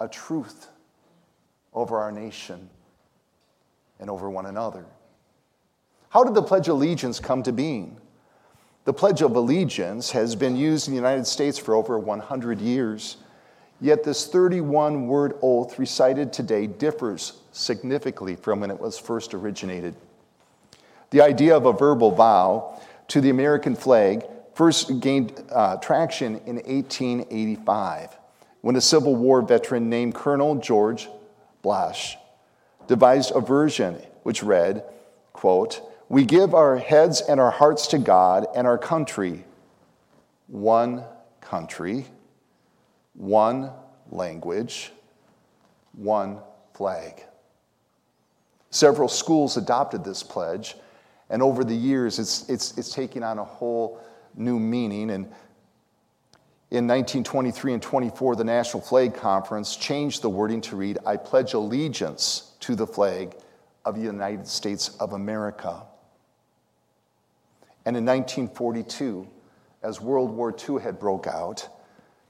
a truth over our nation and over one another. How did the Pledge of Allegiance come to being? The Pledge of Allegiance has been used in the United States for over 100 years, yet this 31 word oath recited today differs significantly from when it was first originated. The idea of a verbal vow to the American flag first gained uh, traction in 1885 when a Civil War veteran named Colonel George Balch devised a version which read, quote, we give our heads and our hearts to God and our country. One country, one language, one flag. Several schools adopted this pledge, and over the years, it's, it's, it's taking on a whole new meaning. And in 1923 and 24, the National Flag Conference changed the wording to read, I pledge allegiance to the flag of the United States of America. And in 1942, as World War II had broke out,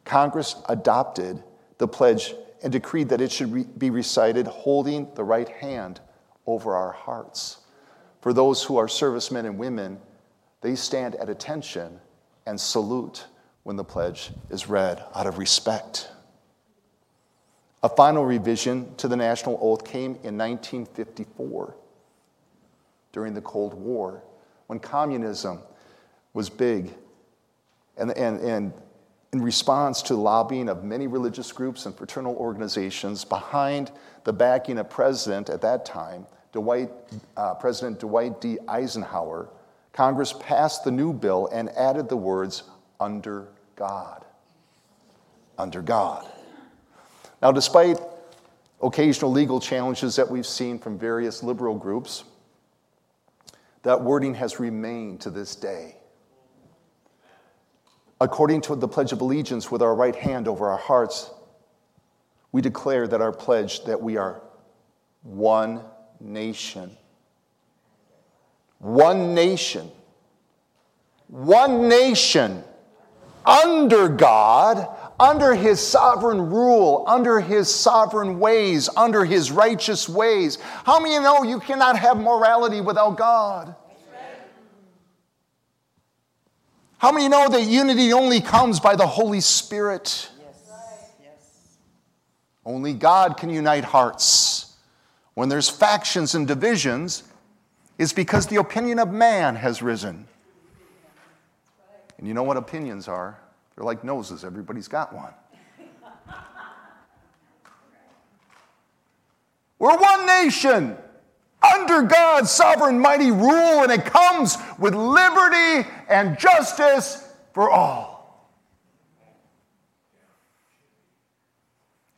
Congress adopted the pledge and decreed that it should re- be recited holding the right hand over our hearts. For those who are servicemen and women, they stand at attention and salute when the pledge is read out of respect. A final revision to the national oath came in 1954 during the Cold War when communism was big. And, and, and in response to lobbying of many religious groups and fraternal organizations behind the backing of President at that time, Dwight, uh, President Dwight D. Eisenhower, Congress passed the new bill and added the words, under God. Under God. Now, despite occasional legal challenges that we've seen from various liberal groups, that wording has remained to this day. According to the Pledge of Allegiance, with our right hand over our hearts, we declare that our pledge that we are one nation. One nation. One nation under God, under his sovereign rule, under his sovereign ways, under his righteous ways. How many know you cannot have morality without God? How many know that unity only comes by the Holy Spirit? Only God can unite hearts. When there's factions and divisions, it's because the opinion of man has risen. And you know what opinions are? They're like noses, everybody's got one. We're one nation under God's sovereign, mighty rule, and it comes with liberty and justice for all.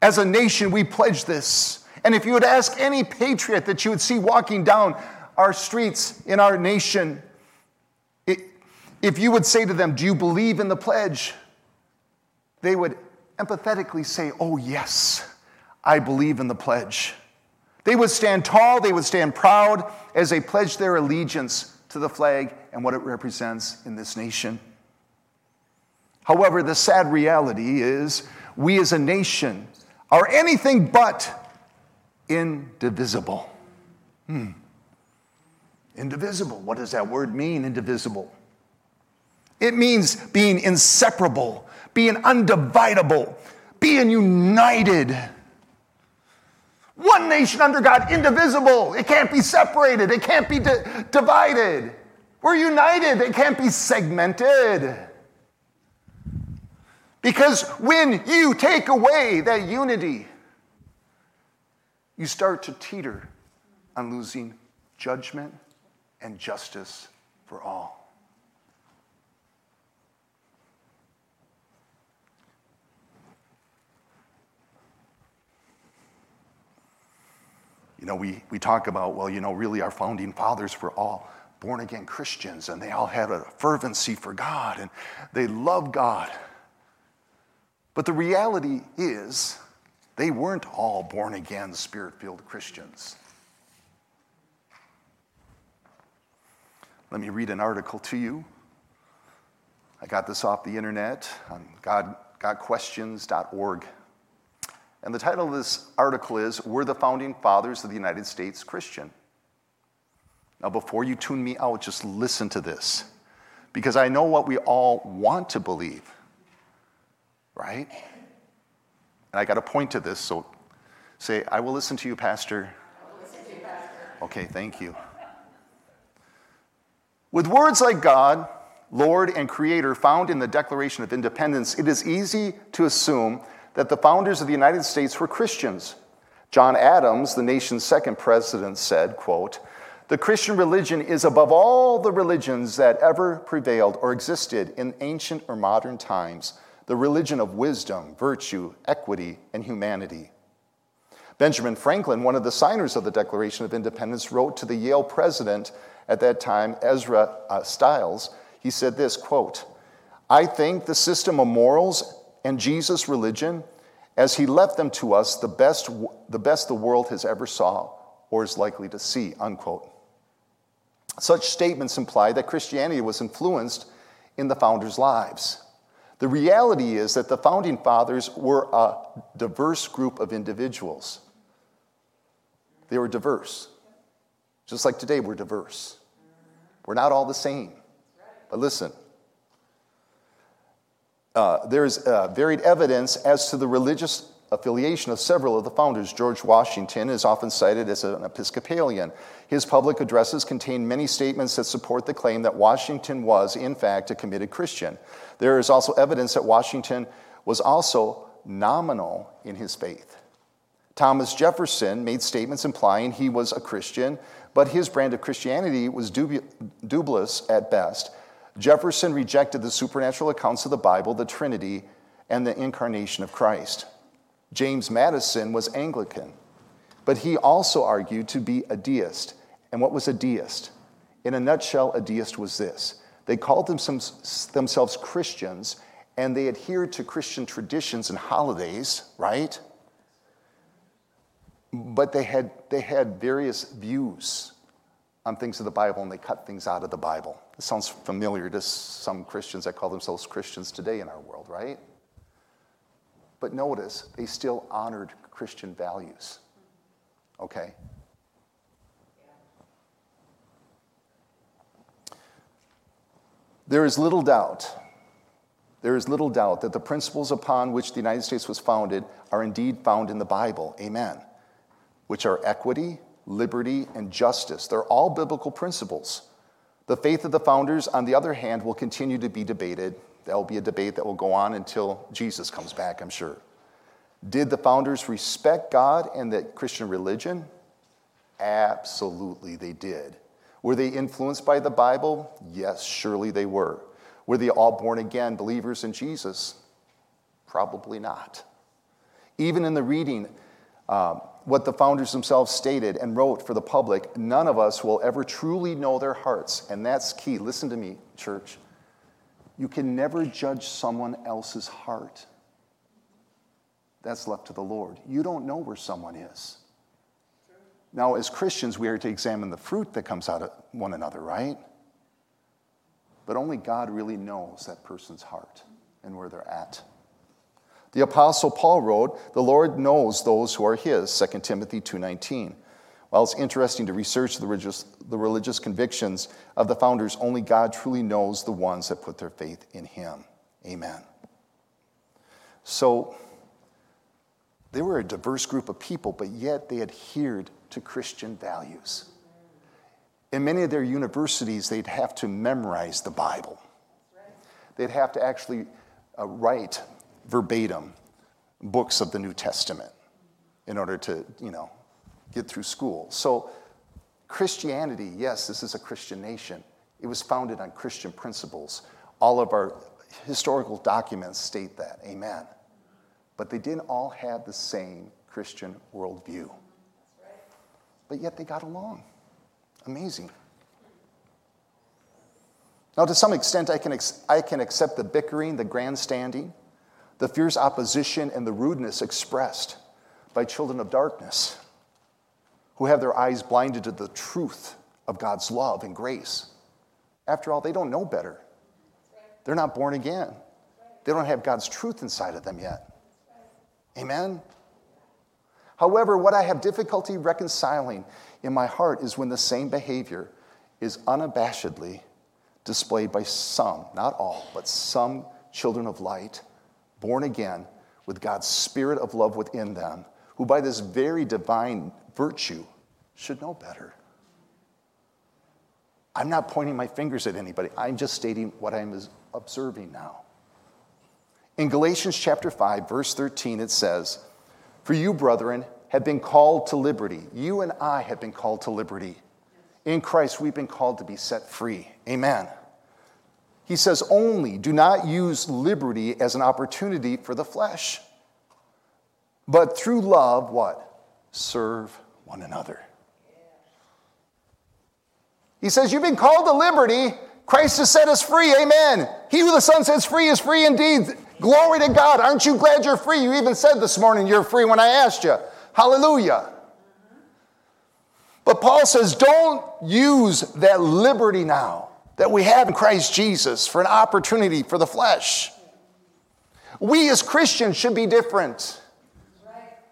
As a nation, we pledge this. And if you would ask any patriot that you would see walking down our streets in our nation, if you would say to them, Do you believe in the pledge? they would empathetically say, Oh, yes, I believe in the pledge. They would stand tall, they would stand proud as they pledged their allegiance to the flag and what it represents in this nation. However, the sad reality is we as a nation are anything but indivisible. Hmm. Indivisible. What does that word mean, indivisible? It means being inseparable, being undividable, being united. One nation under God, indivisible. It can't be separated, it can't be di- divided. We're united, it can't be segmented. Because when you take away that unity, you start to teeter on losing judgment and justice for all. You know, we, we talk about, well, you know, really our founding fathers were all born again Christians and they all had a fervency for God and they loved God. But the reality is, they weren't all born again, spirit filled Christians. Let me read an article to you. I got this off the internet on God, GotQuestions.org. And the title of this article is Were the Founding Fathers of the United States Christian? Now, before you tune me out, just listen to this because I know what we all want to believe, right? And I got to point to this, so say, I will listen to you, Pastor. To you, Pastor. Okay, thank you. With words like God, Lord, and Creator found in the Declaration of Independence, it is easy to assume that the founders of the United States were Christians. John Adams, the nation's second president, said, quote, the Christian religion is above all the religions that ever prevailed or existed in ancient or modern times, the religion of wisdom, virtue, equity, and humanity. Benjamin Franklin, one of the signers of the Declaration of Independence, wrote to the Yale president at that time, Ezra uh, Stiles. He said this quote, I think the system of morals and Jesus' religion, as he left them to us, the best the, best the world has ever saw or is likely to see, unquote. Such statements imply that Christianity was influenced in the founders' lives. The reality is that the founding fathers were a diverse group of individuals. They were diverse. Just like today, we're diverse. We're not all the same. But listen, uh, there's uh, varied evidence as to the religious affiliation of several of the founders. George Washington is often cited as an Episcopalian. His public addresses contain many statements that support the claim that Washington was, in fact, a committed Christian. There is also evidence that Washington was also nominal in his faith. Thomas Jefferson made statements implying he was a Christian, but his brand of Christianity was dubi- dubious at best. Jefferson rejected the supernatural accounts of the Bible, the Trinity, and the incarnation of Christ. James Madison was Anglican, but he also argued to be a deist. And what was a deist? In a nutshell, a deist was this they called themselves Christians and they adhered to Christian traditions and holidays, right? But they had, they had various views on things of the Bible and they cut things out of the Bible. Sounds familiar to some Christians that call themselves Christians today in our world, right? But notice, they still honored Christian values. Okay? There is little doubt, there is little doubt that the principles upon which the United States was founded are indeed found in the Bible. Amen. Which are equity, liberty, and justice. They're all biblical principles. The faith of the founders, on the other hand, will continue to be debated that will be a debate that will go on until Jesus comes back, I'm sure. Did the founders respect God and the Christian religion? Absolutely, they did. Were they influenced by the Bible? Yes, surely they were. Were they all born again believers in Jesus? Probably not. Even in the reading, um, what the founders themselves stated and wrote for the public, none of us will ever truly know their hearts. And that's key. Listen to me, church. You can never judge someone else's heart. That's left to the Lord. You don't know where someone is. Now, as Christians, we are to examine the fruit that comes out of one another, right? But only God really knows that person's heart and where they're at. The apostle Paul wrote, "The Lord knows those who are his," 2 Timothy 2:19. While it's interesting to research the religious, the religious convictions of the founders, only God truly knows the ones that put their faith in him. Amen. So, they were a diverse group of people, but yet they adhered to Christian values. In many of their universities, they'd have to memorize the Bible. They'd have to actually uh, write verbatim books of the New Testament in order to, you know, get through school. So, Christianity, yes, this is a Christian nation. It was founded on Christian principles. All of our historical documents state that. Amen. But they didn't all have the same Christian worldview. But yet they got along. Amazing. Now, to some extent, I can, ex- I can accept the bickering, the grandstanding, the fierce opposition, and the rudeness expressed by children of darkness who have their eyes blinded to the truth of God's love and grace. After all, they don't know better. They're not born again. They don't have God's truth inside of them yet. Amen? However, what I have difficulty reconciling in my heart is when the same behavior is unabashedly displayed by some, not all, but some children of light, born again with God's spirit of love within them, who by this very divine virtue should know better. I'm not pointing my fingers at anybody. I'm just stating what I'm observing now. In Galatians chapter 5, verse 13, it says, For you, brethren, have been called to liberty. You and I have been called to liberty. In Christ, we've been called to be set free. Amen. He says, only do not use liberty as an opportunity for the flesh, but through love, what? Serve one another. He says, You've been called to liberty. Christ has set us free. Amen. He who the Son sets free is free indeed. Glory to God. Aren't you glad you're free? You even said this morning you're free when I asked you. Hallelujah. But Paul says, don't use that liberty now that we have in Christ Jesus for an opportunity for the flesh. We as Christians should be different.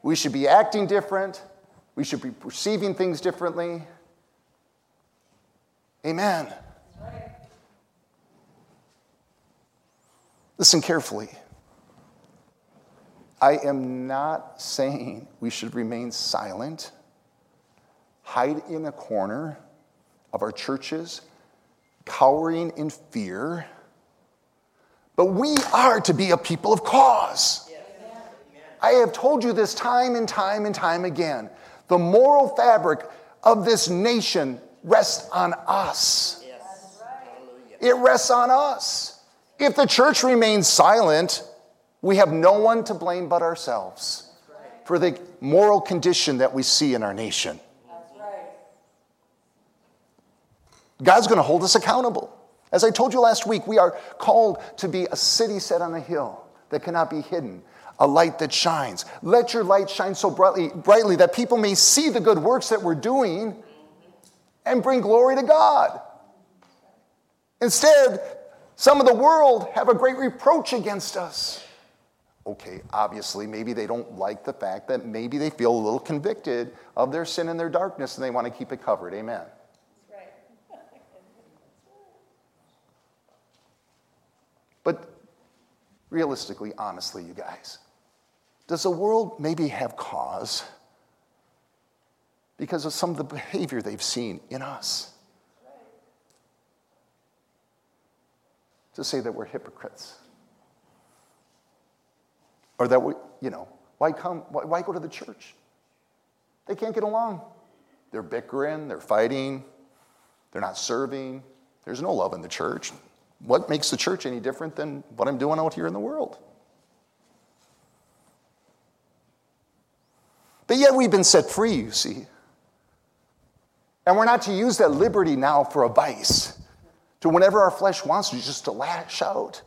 We should be acting different. We should be perceiving things differently. Amen. Listen carefully. I am not saying we should remain silent, hide in a corner of our churches, cowering in fear, but we are to be a people of cause. I have told you this time and time and time again. The moral fabric of this nation rests on us. It rests on us. If the church remains silent, we have no one to blame but ourselves for the moral condition that we see in our nation. God's going to hold us accountable. As I told you last week, we are called to be a city set on a hill that cannot be hidden, a light that shines. Let your light shine so brightly, brightly that people may see the good works that we're doing and bring glory to God. Instead, some of the world have a great reproach against us. Okay, obviously, maybe they don't like the fact that maybe they feel a little convicted of their sin and their darkness and they want to keep it covered. Amen. But realistically, honestly, you guys, does the world maybe have cause because of some of the behavior they've seen in us? To say that we're hypocrites. Or that we, you know, why come, why, why go to the church? They can't get along. They're bickering, they're fighting, they're not serving. There's no love in the church. What makes the church any different than what I'm doing out here in the world? But yet we've been set free, you see. And we're not to use that liberty now for a vice, to whenever our flesh wants to, just to lash out.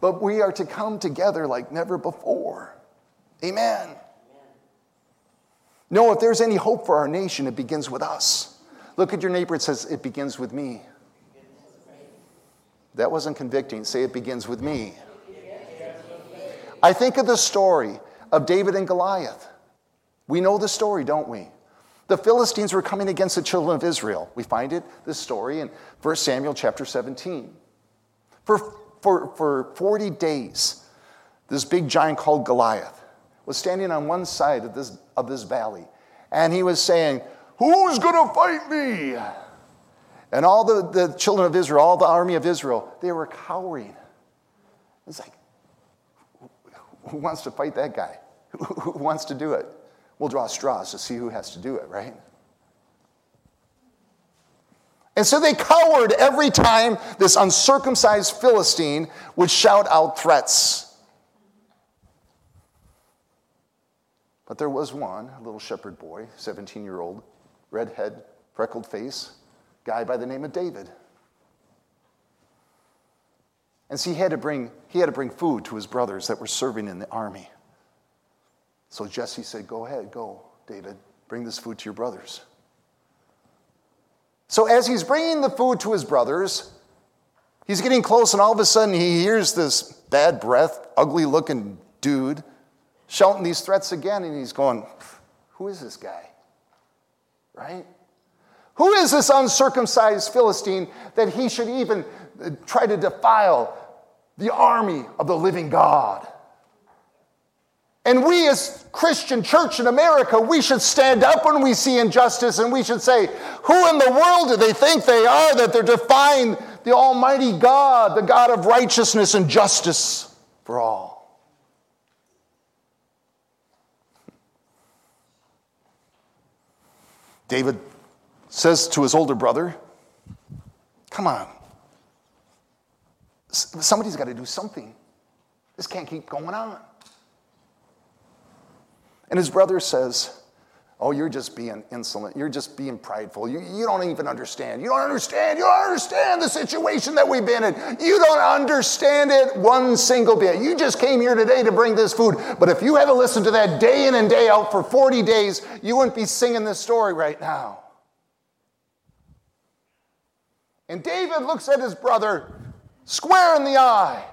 But we are to come together like never before. Amen. No, if there's any hope for our nation, it begins with us. Look at your neighbor, it says, It begins with me. That wasn't convicting. Say it begins with me. I think of the story of David and Goliath. We know the story, don't we? The Philistines were coming against the children of Israel. We find it, this story, in 1 Samuel chapter 17. For, for, for 40 days, this big giant called Goliath was standing on one side of this, of this valley, and he was saying, Who's gonna fight me? And all the, the children of Israel, all the army of Israel, they were cowering. It's like, who wants to fight that guy? Who wants to do it? We'll draw straws to see who has to do it, right? And so they cowered every time this uncircumcised Philistine would shout out threats. But there was one, a little shepherd boy, 17 year old, redhead, freckled face, guy by the name of David. And so he had to bring, he had to bring food to his brothers that were serving in the army. So Jesse said, Go ahead, go, David, bring this food to your brothers. So as he's bringing the food to his brothers, he's getting close, and all of a sudden he hears this bad breath, ugly looking dude shouting these threats again, and he's going, Who is this guy? Right? Who is this uncircumcised Philistine that he should even uh, try to defile the army of the living God? And we, as Christian church in America, we should stand up when we see injustice and we should say, Who in the world do they think they are that they're defying the Almighty God, the God of righteousness and justice for all? David says to his older brother, Come on. Somebody's got to do something. This can't keep going on. And his brother says, Oh, you're just being insolent. You're just being prideful. You, you don't even understand. You don't understand. You don't understand the situation that we've been in. You don't understand it one single bit. You just came here today to bring this food. But if you had to listen to that day in and day out for 40 days, you wouldn't be singing this story right now. And David looks at his brother square in the eye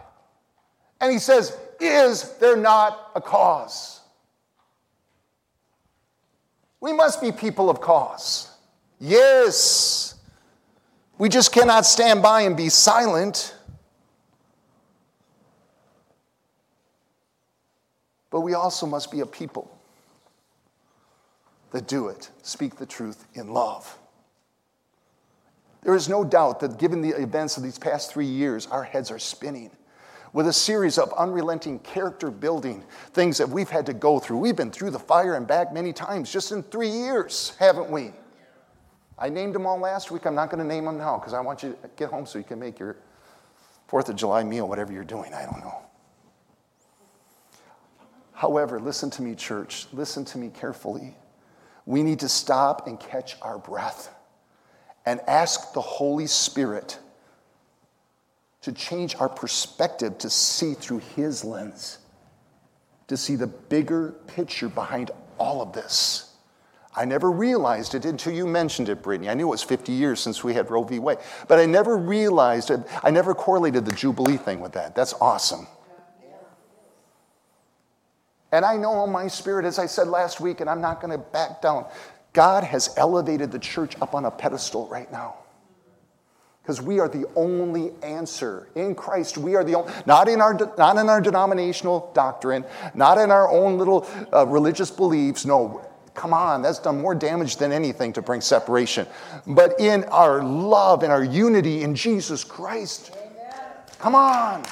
and he says, Is there not a cause? We must be people of cause. Yes. We just cannot stand by and be silent. But we also must be a people that do it, speak the truth in love. There is no doubt that given the events of these past three years, our heads are spinning with a series of unrelenting character building things that we've had to go through. We've been through the fire and back many times just in three years, haven't we? I named them all last week. I'm not going to name them now because I want you to get home so you can make your Fourth of July meal, whatever you're doing. I don't know. However, listen to me, church. Listen to me carefully. We need to stop and catch our breath and ask the Holy Spirit to change our perspective to see through His lens, to see the bigger picture behind all of this. I never realized it until you mentioned it, Brittany. I knew it was 50 years since we had Roe v. Wade, but I never realized it. I never correlated the Jubilee thing with that. That's awesome. And I know in my spirit, as I said last week, and I'm not going to back down, God has elevated the church up on a pedestal right now because we are the only answer in Christ. We are the only, not in our, not in our denominational doctrine, not in our own little uh, religious beliefs. No, come on, that's done more damage than anything to bring separation. But in our love and our unity in Jesus Christ. Amen. Come on.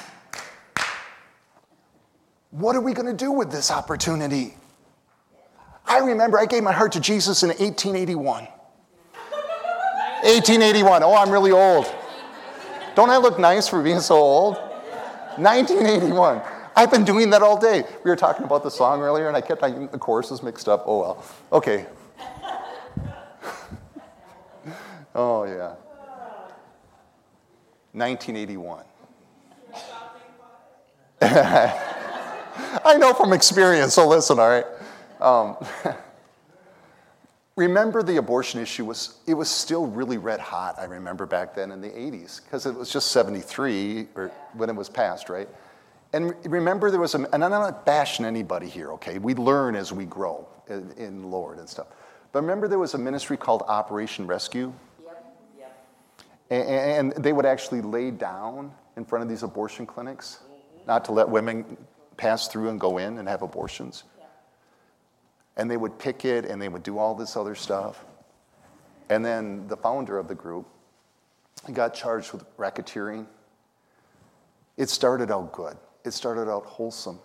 What are we going to do with this opportunity? I remember I gave my heart to Jesus in 1881. 1881. Oh, I'm really old. Don't I look nice for being so old? 1981. I've been doing that all day. We were talking about the song earlier, and I kept getting the choruses mixed up. Oh, well. Okay. oh, yeah. 1981. I know from experience, so listen, all right? Um, Remember the abortion issue was it was still really red hot. I remember back then in the 80s because it was just 73 or when it was passed, right? And remember there was a and I'm not bashing anybody here, okay? We learn as we grow in, in Lord and stuff. But remember there was a ministry called Operation Rescue? Yep. Yep. And, and they would actually lay down in front of these abortion clinics, mm-hmm. not to let women pass through and go in and have abortions and they would picket and they would do all this other stuff. And then the founder of the group got charged with racketeering. It started out good, it started out wholesome.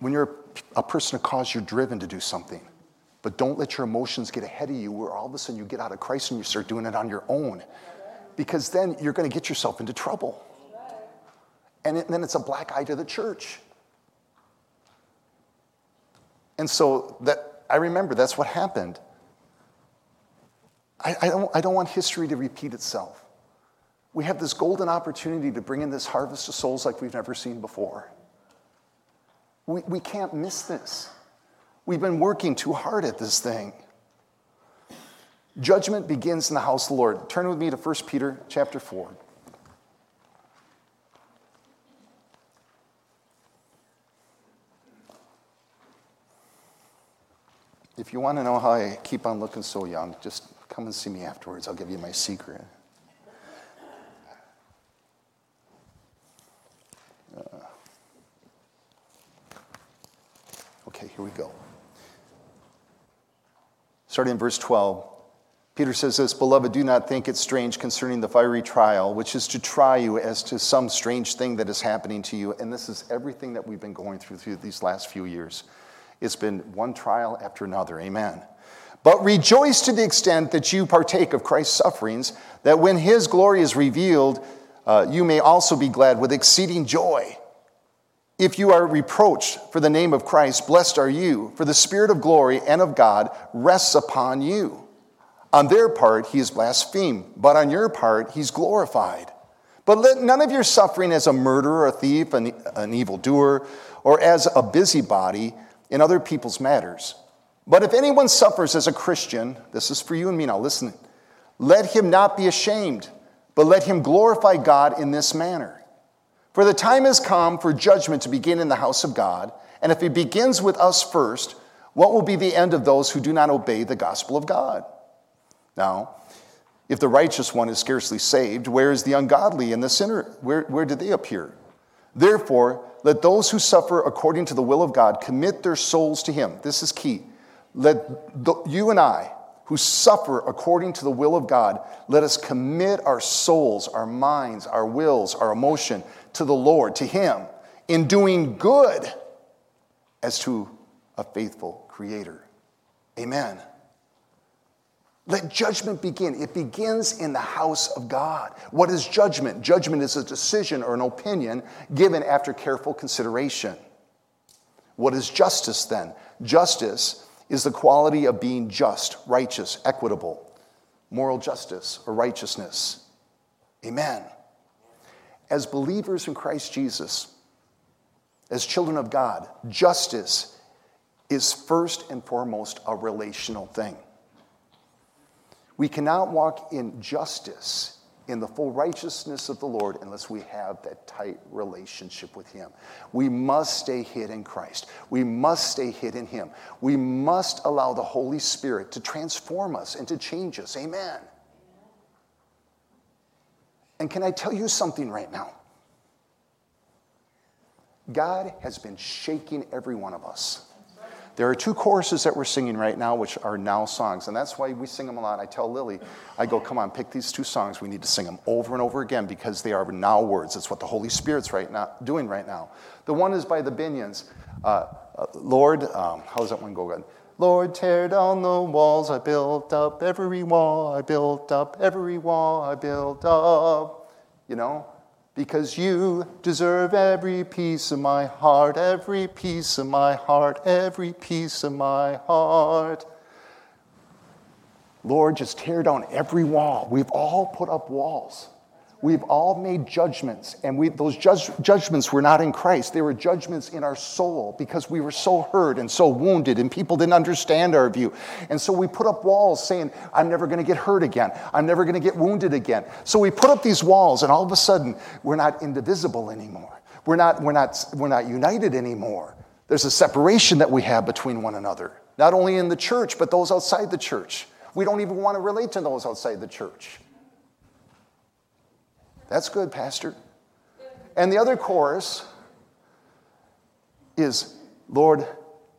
When you're a person of cause, you're driven to do something. But don't let your emotions get ahead of you where all of a sudden you get out of Christ and you start doing it on your own. Because then you're going to get yourself into trouble. And then it's a black eye to the church. And so that I remember that's what happened. I, I, don't, I don't want history to repeat itself. We have this golden opportunity to bring in this harvest of souls like we've never seen before. We, we can't miss this. We've been working too hard at this thing. Judgment begins in the house of the Lord. Turn with me to 1 Peter chapter 4. If you want to know how I keep on looking so young, just come and see me afterwards. I'll give you my secret. Uh, okay, here we go. Starting in verse 12. Peter says this, Beloved, do not think it strange concerning the fiery trial, which is to try you as to some strange thing that is happening to you. And this is everything that we've been going through through these last few years. It's been one trial after another. Amen. But rejoice to the extent that you partake of Christ's sufferings, that when his glory is revealed, uh, you may also be glad with exceeding joy. If you are reproached for the name of Christ, blessed are you, for the Spirit of glory and of God rests upon you. On their part, he is blasphemed, but on your part, he's glorified. But let none of your suffering as a murderer, a thief, an, an evildoer, or as a busybody in other people's matters. But if anyone suffers as a Christian, this is for you and me now, listen, let him not be ashamed, but let him glorify God in this manner. For the time has come for judgment to begin in the house of God, and if it begins with us first, what will be the end of those who do not obey the gospel of God? Now, if the righteous one is scarcely saved, where is the ungodly and the sinner? Where, where do they appear? Therefore, let those who suffer according to the will of God commit their souls to Him. This is key. Let the, you and I, who suffer according to the will of God, let us commit our souls, our minds, our wills, our emotion to the Lord, to Him, in doing good as to a faithful Creator. Amen. Let judgment begin. It begins in the house of God. What is judgment? Judgment is a decision or an opinion given after careful consideration. What is justice then? Justice is the quality of being just, righteous, equitable, moral justice or righteousness. Amen. As believers in Christ Jesus, as children of God, justice is first and foremost a relational thing. We cannot walk in justice, in the full righteousness of the Lord, unless we have that tight relationship with Him. We must stay hid in Christ. We must stay hid in Him. We must allow the Holy Spirit to transform us and to change us. Amen. And can I tell you something right now? God has been shaking every one of us. There are two choruses that we're singing right now, which are now songs, and that's why we sing them a lot. I tell Lily, I go, come on, pick these two songs. We need to sing them over and over again because they are now words. It's what the Holy Spirit's right now doing right now. The one is by the Binions. Uh, uh, Lord, um, how does that one go? Again? Lord, tear down the walls I built up, every wall I built up, every wall I built up. You know, because you deserve every piece of my heart, every piece of my heart, every piece of my heart. Lord, just tear down every wall. We've all put up walls. We've all made judgments, and we, those judge, judgments were not in Christ. They were judgments in our soul because we were so hurt and so wounded, and people didn't understand our view. And so we put up walls saying, I'm never going to get hurt again. I'm never going to get wounded again. So we put up these walls, and all of a sudden, we're not indivisible anymore. We're not, we're not, we're not united anymore. There's a separation that we have between one another, not only in the church, but those outside the church. We don't even want to relate to those outside the church. That's good, Pastor. And the other chorus is Lord,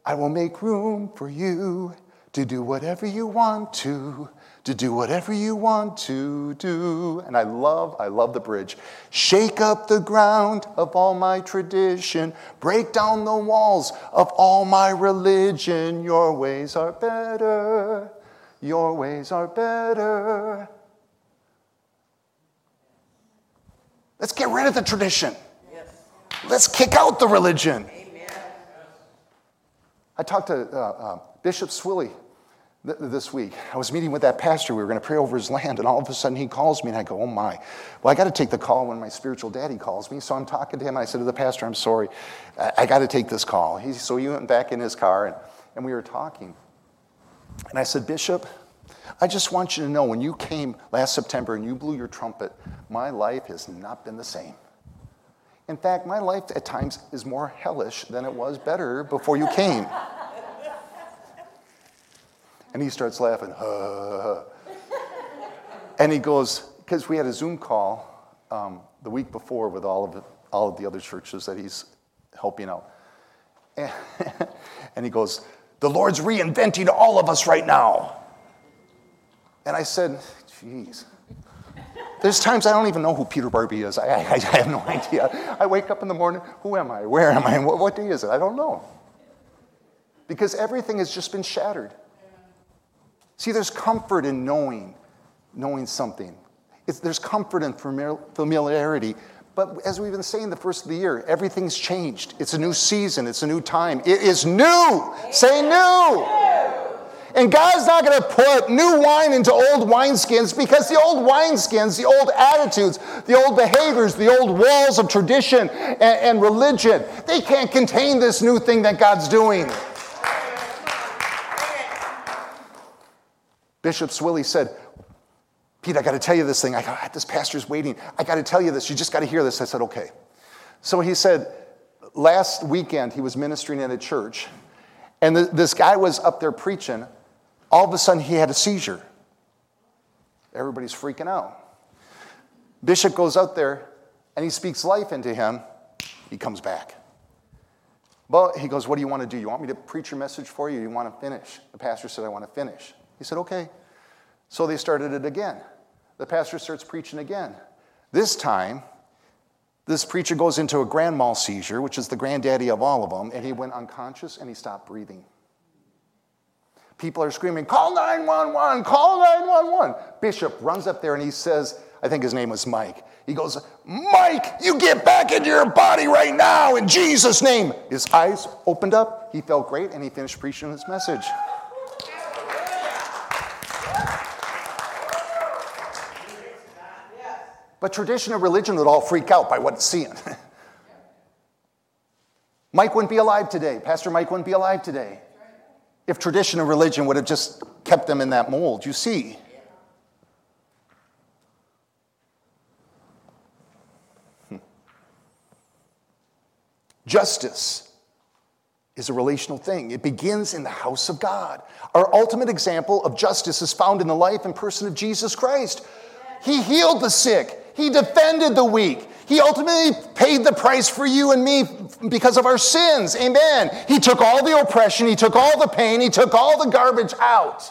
I will make room for you to do whatever you want to, to do whatever you want to do. And I love, I love the bridge. Shake up the ground of all my tradition, break down the walls of all my religion. Your ways are better, your ways are better. Let's get rid of the tradition. Yes. Let's kick out the religion. Amen. I talked to uh, uh, Bishop Swilly th- this week. I was meeting with that pastor. We were going to pray over his land, and all of a sudden he calls me, and I go, Oh my. Well, I got to take the call when my spiritual daddy calls me. So I'm talking to him, I said to the pastor, I'm sorry. I, I got to take this call. He, so he went back in his car, and, and we were talking. And I said, Bishop, I just want you to know when you came last September and you blew your trumpet, my life has not been the same. In fact, my life at times is more hellish than it was better before you came. And he starts laughing. and he goes, because we had a Zoom call um, the week before with all of, the, all of the other churches that he's helping out. And, and he goes, The Lord's reinventing all of us right now. And I said, Jeez. There's times I don't even know who Peter Barbie is. I, I, I, have no idea. I wake up in the morning, who am I? Where am I? What, what day is it? I don't know. Because everything has just been shattered. See, there's comfort in knowing, knowing something. It's, there's comfort in familiarity. But as we've been saying the first of the year, everything's changed. It's a new season, it's a new time. It is new. Say new. And God's not going to put new wine into old wineskins because the old wineskins, the old attitudes, the old behaviors, the old walls of tradition and, and religion, they can't contain this new thing that God's doing. Bishop Swilly said, Pete, I got to tell you this thing. I got this pastor's waiting. I got to tell you this. You just got to hear this. I said, okay. So he said, last weekend he was ministering in a church, and this guy was up there preaching, all of a sudden, he had a seizure. Everybody's freaking out. Bishop goes out there and he speaks life into him. He comes back. But he goes, What do you want to do? You want me to preach your message for you? you want to finish? The pastor said, I want to finish. He said, Okay. So they started it again. The pastor starts preaching again. This time, this preacher goes into a grand mal seizure, which is the granddaddy of all of them, and he went unconscious and he stopped breathing. People are screaming, call 911, call 911. Bishop runs up there and he says, I think his name was Mike. He goes, Mike, you get back into your body right now in Jesus' name. His eyes opened up. He felt great and he finished preaching his message. But tradition and religion would all freak out by what it's seeing. Mike wouldn't be alive today. Pastor Mike wouldn't be alive today if tradition and religion would have just kept them in that mold. You see? Hmm. Justice is a relational thing. It begins in the house of God. Our ultimate example of justice is found in the life and person of Jesus Christ. He healed the sick, He defended the weak, he ultimately paid the price for you and me because of our sins. Amen. He took all the oppression, He took all the pain, He took all the garbage out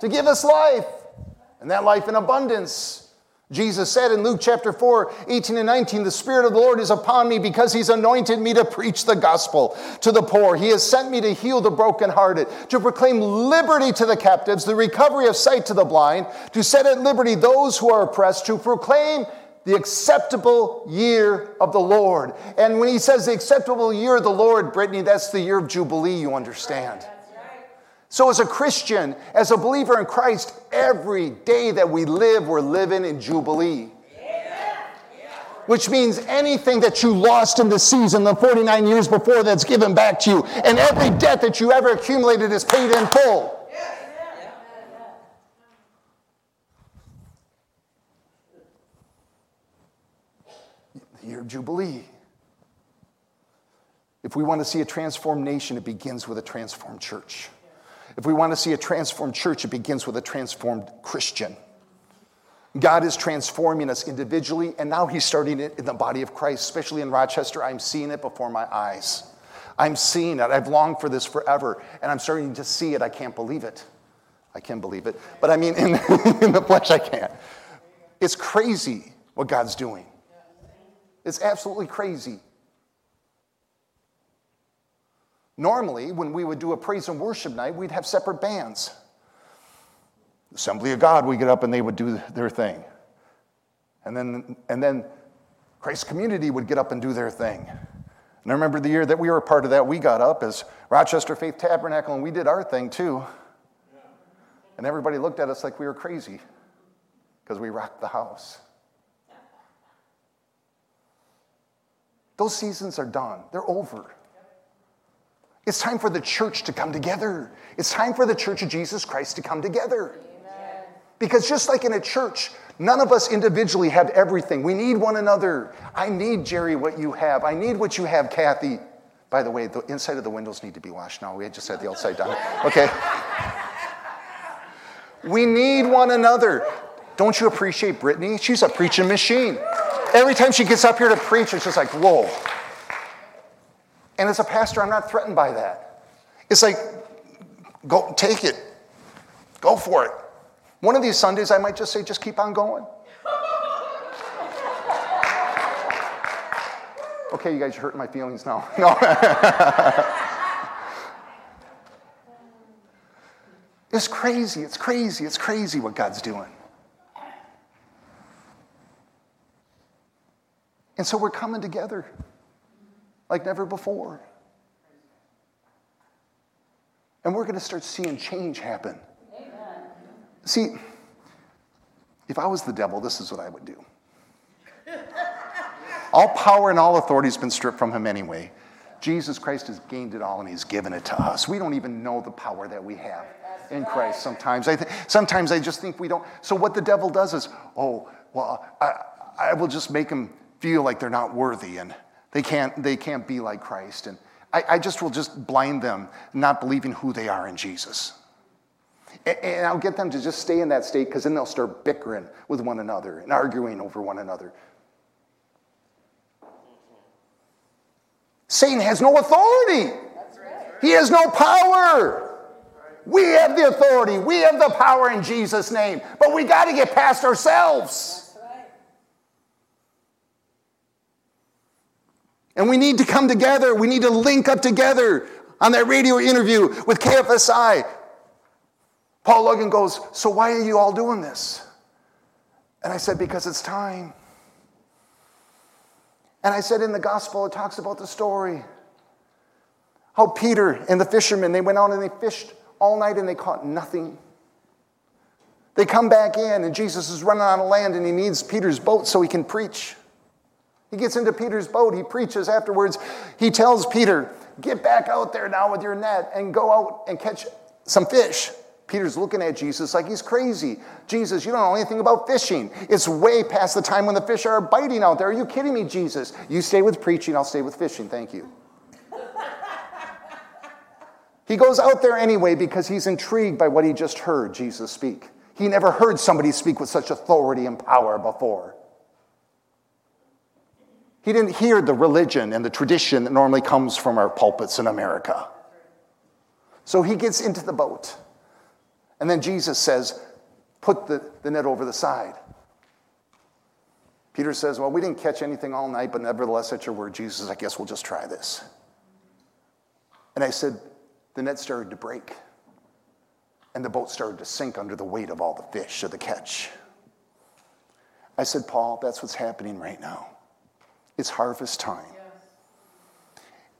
to give us life, and that life in abundance. Jesus said in Luke chapter 4, 18 and 19, The Spirit of the Lord is upon me because He's anointed me to preach the gospel to the poor. He has sent me to heal the brokenhearted, to proclaim liberty to the captives, the recovery of sight to the blind, to set at liberty those who are oppressed, to proclaim the acceptable year of the Lord. And when he says the acceptable year of the Lord, Brittany, that's the year of Jubilee, you understand. So, as a Christian, as a believer in Christ, every day that we live, we're living in Jubilee. Which means anything that you lost in the season, the 49 years before, that's given back to you, and every debt that you ever accumulated is paid in full. year of Jubilee. If we want to see a transformed nation, it begins with a transformed church. If we want to see a transformed church, it begins with a transformed Christian. God is transforming us individually, and now He's starting it in the body of Christ, especially in Rochester. I'm seeing it before my eyes. I'm seeing it. I've longed for this forever, and I'm starting to see it. I can't believe it. I can believe it. But I mean, in, in the flesh, I can't. It's crazy what God's doing. It's absolutely crazy. Normally, when we would do a praise and worship night, we'd have separate bands. Assembly of God, we get up and they would do their thing. And then, and then Christ Community would get up and do their thing. And I remember the year that we were a part of that, we got up as Rochester Faith Tabernacle and we did our thing too. And everybody looked at us like we were crazy because we rocked the house. Those seasons are done, they're over. It's time for the church to come together. It's time for the church of Jesus Christ to come together. Amen. Because just like in a church, none of us individually have everything. We need one another. I need, Jerry, what you have. I need what you have, Kathy. By the way, the inside of the windows need to be washed now. We just had the outside done. Okay. We need one another. Don't you appreciate Brittany? She's a preaching machine. Every time she gets up here to preach, it's just like, whoa. And as a pastor, I'm not threatened by that. It's like, go take it, go for it. One of these Sundays, I might just say, just keep on going. Okay, you guys are hurting my feelings now. No. it's crazy, it's crazy, it's crazy what God's doing. And so we're coming together like never before. And we're going to start seeing change happen. Amen. See, if I was the devil, this is what I would do. all power and all authority has been stripped from him anyway. Jesus Christ has gained it all and he's given it to us. We don't even know the power that we have in Christ sometimes. I th- sometimes I just think we don't. So, what the devil does is, oh, well, I, I will just make him feel like they're not worthy and they can't, they can't be like Christ. And I, I just will just blind them, not believing who they are in Jesus. And, and I'll get them to just stay in that state because then they'll start bickering with one another and arguing over one another. Satan has no authority. He has no power. We have the authority. We have the power in Jesus' name. But we got to get past ourselves. And we need to come together. We need to link up together on that radio interview with KFSI. Paul Logan goes, So why are you all doing this? And I said, Because it's time. And I said, In the gospel, it talks about the story how Peter and the fishermen, they went out and they fished all night and they caught nothing. They come back in, and Jesus is running on land and he needs Peter's boat so he can preach. He gets into Peter's boat. He preaches afterwards. He tells Peter, Get back out there now with your net and go out and catch some fish. Peter's looking at Jesus like he's crazy. Jesus, you don't know anything about fishing. It's way past the time when the fish are biting out there. Are you kidding me, Jesus? You stay with preaching, I'll stay with fishing. Thank you. he goes out there anyway because he's intrigued by what he just heard Jesus speak. He never heard somebody speak with such authority and power before. He didn't hear the religion and the tradition that normally comes from our pulpits in America. So he gets into the boat. And then Jesus says, Put the, the net over the side. Peter says, Well, we didn't catch anything all night, but nevertheless, at your word, Jesus, I guess we'll just try this. And I said, The net started to break. And the boat started to sink under the weight of all the fish of the catch. I said, Paul, that's what's happening right now. It's harvest time.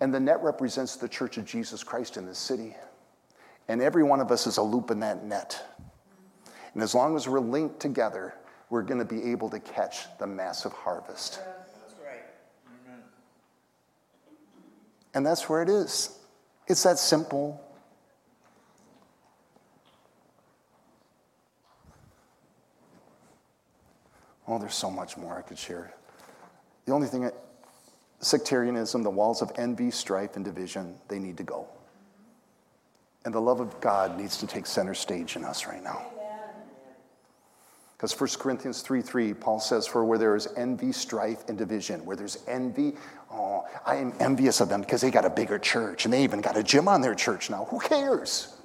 And the net represents the church of Jesus Christ in this city. And every one of us is a loop in that net. And as long as we're linked together, we're going to be able to catch the massive harvest. And that's where it is. It's that simple. Oh, there's so much more I could share. The only thing, sectarianism, the walls of envy, strife, and division, they need to go. And the love of God needs to take center stage in us right now. Because 1 Corinthians 3 3, Paul says, For where there is envy, strife, and division, where there's envy, oh, I am envious of them because they got a bigger church and they even got a gym on their church now. Who cares?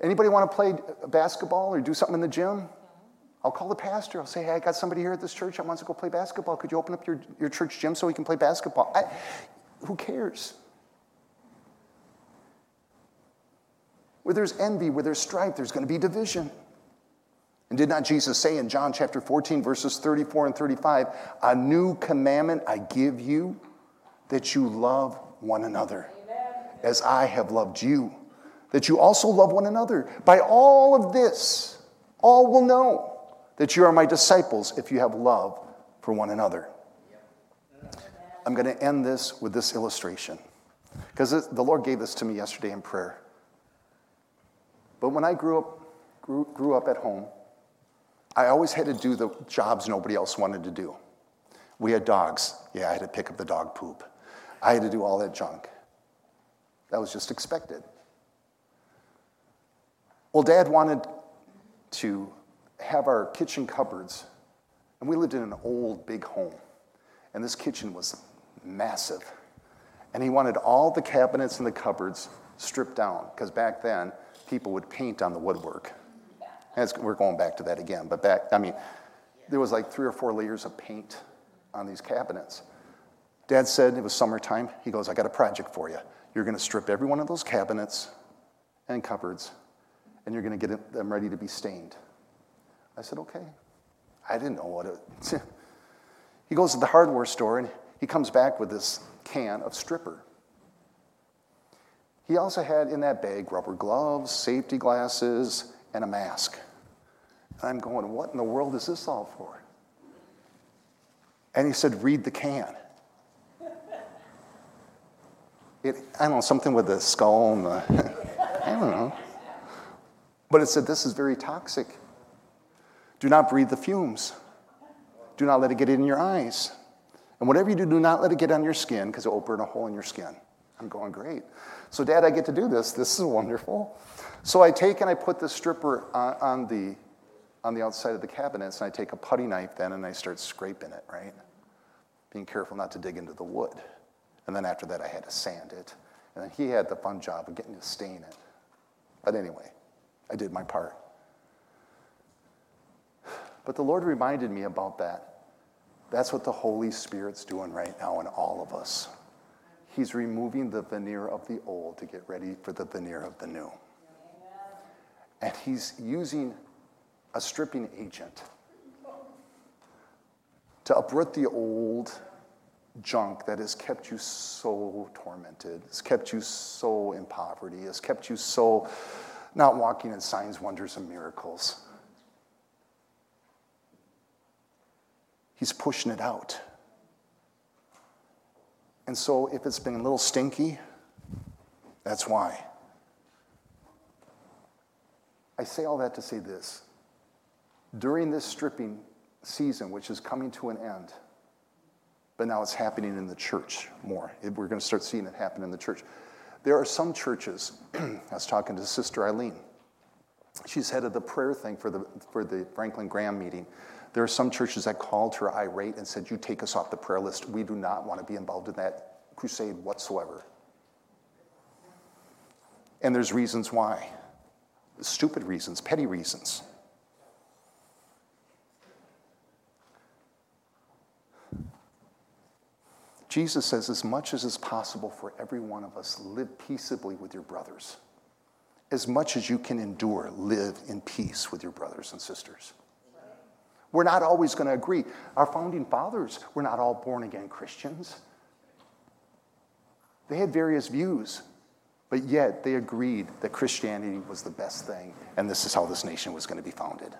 Anybody want to play basketball or do something in the gym? I'll call the pastor. I'll say, hey, I got somebody here at this church that wants to go play basketball. Could you open up your, your church gym so we can play basketball? I, who cares? Where there's envy, where there's strife, there's going to be division. And did not Jesus say in John chapter 14, verses 34 and 35, a new commandment I give you that you love one another as I have loved you, that you also love one another. By all of this, all will know that you are my disciples if you have love for one another. I'm going to end this with this illustration because the Lord gave this to me yesterday in prayer. But when I grew up, grew, grew up at home, I always had to do the jobs nobody else wanted to do. We had dogs. Yeah, I had to pick up the dog poop. I had to do all that junk. That was just expected. Well, Dad wanted to have our kitchen cupboards, and we lived in an old big home, and this kitchen was massive. And he wanted all the cabinets and the cupboards stripped down, because back then, people would paint on the woodwork. As we're going back to that again, but back, I mean, there was like three or four layers of paint on these cabinets. Dad said it was summertime. He goes, I got a project for you. You're going to strip every one of those cabinets and cupboards, and you're going to get them ready to be stained. I said, okay. I didn't know what it. he goes to the hardware store and he comes back with this can of stripper. He also had in that bag rubber gloves, safety glasses, and a mask. And I'm going, what in the world is this all for? And he said, read the can. It, I don't know, something with the skull and the, I don't know. But it said, this is very toxic. Do not breathe the fumes. Do not let it get in your eyes. And whatever you do, do not let it get on your skin because it will burn a hole in your skin. I'm going, great. So, Dad, I get to do this. This is wonderful. So I take and I put the stripper on, on the, on the outside of the cabinets, and I take a putty knife then and I start scraping it, right? Being careful not to dig into the wood. And then after that, I had to sand it. And then he had the fun job of getting to stain it. But anyway, I did my part. But the Lord reminded me about that. That's what the Holy Spirit's doing right now in all of us. He's removing the veneer of the old to get ready for the veneer of the new. And he's using a stripping agent to uproot the old junk that has kept you so tormented, has kept you so in poverty, has kept you so not walking in signs, wonders, and miracles. He's pushing it out. And so, if it's been a little stinky, that's why. I say all that to say this. During this stripping season, which is coming to an end, but now it's happening in the church more. We're going to start seeing it happen in the church. There are some churches, I was talking to Sister Eileen. She's head of the prayer thing for the, for the Franklin Graham meeting. There are some churches that called her irate and said, You take us off the prayer list. We do not want to be involved in that crusade whatsoever. And there's reasons why stupid reasons, petty reasons. Jesus says, as much as is possible for every one of us, live peaceably with your brothers. As much as you can endure, live in peace with your brothers and sisters. We're not always going to agree. Our founding fathers were not all born again Christians, they had various views. But yet they agreed that Christianity was the best thing, and this is how this nation was going to be founded.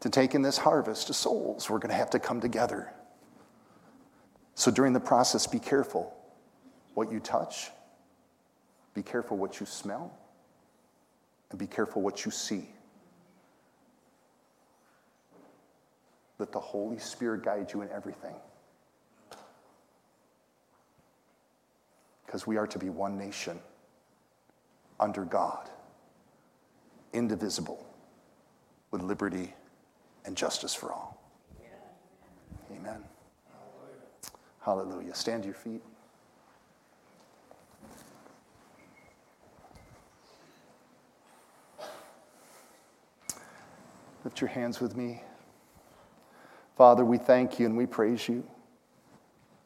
To take in this harvest of souls, we're going to have to come together. So during the process, be careful what you touch, be careful what you smell, and be careful what you see. Let the Holy Spirit guide you in everything. because we are to be one nation under God, indivisible, with liberty and justice for all. Amen. Hallelujah. Stand to your feet. Lift your hands with me. Father, we thank you and we praise you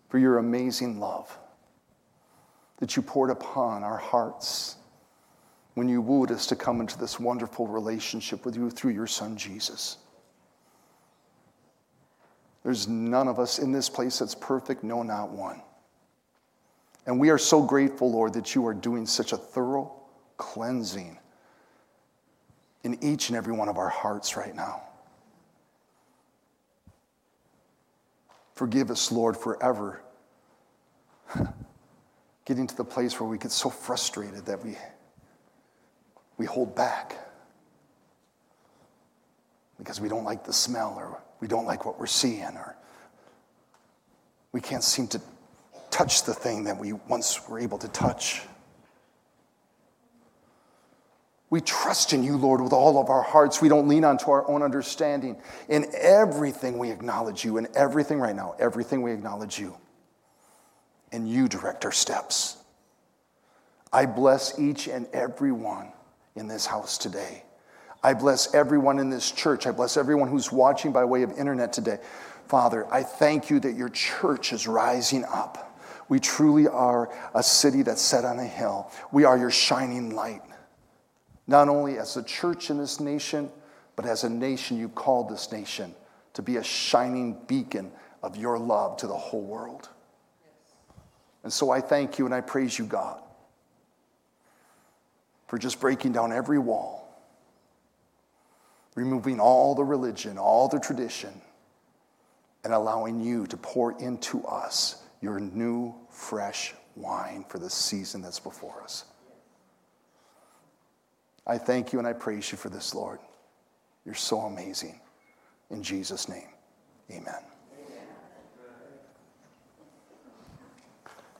for your amazing love that you poured upon our hearts when you wooed us to come into this wonderful relationship with you through your Son, Jesus. There's none of us in this place that's perfect, no, not one. And we are so grateful, Lord, that you are doing such a thorough cleansing in each and every one of our hearts right now. Forgive us, Lord, forever getting to the place where we get so frustrated that we, we hold back because we don't like the smell or we don't like what we're seeing or we can't seem to touch the thing that we once were able to touch. We trust in you, Lord, with all of our hearts. We don't lean onto our own understanding. In everything, we acknowledge you. In everything right now, everything we acknowledge you. And you direct our steps. I bless each and every one in this house today. I bless everyone in this church. I bless everyone who's watching by way of internet today. Father, I thank you that your church is rising up. We truly are a city that's set on a hill. We are your shining light not only as a church in this nation, but as a nation you called this nation to be a shining beacon of your love to the whole world. And so I thank you and I praise you, God, for just breaking down every wall, removing all the religion, all the tradition, and allowing you to pour into us your new, fresh wine for the season that's before us. I thank you and I praise you for this, Lord. You're so amazing. In Jesus' name, amen.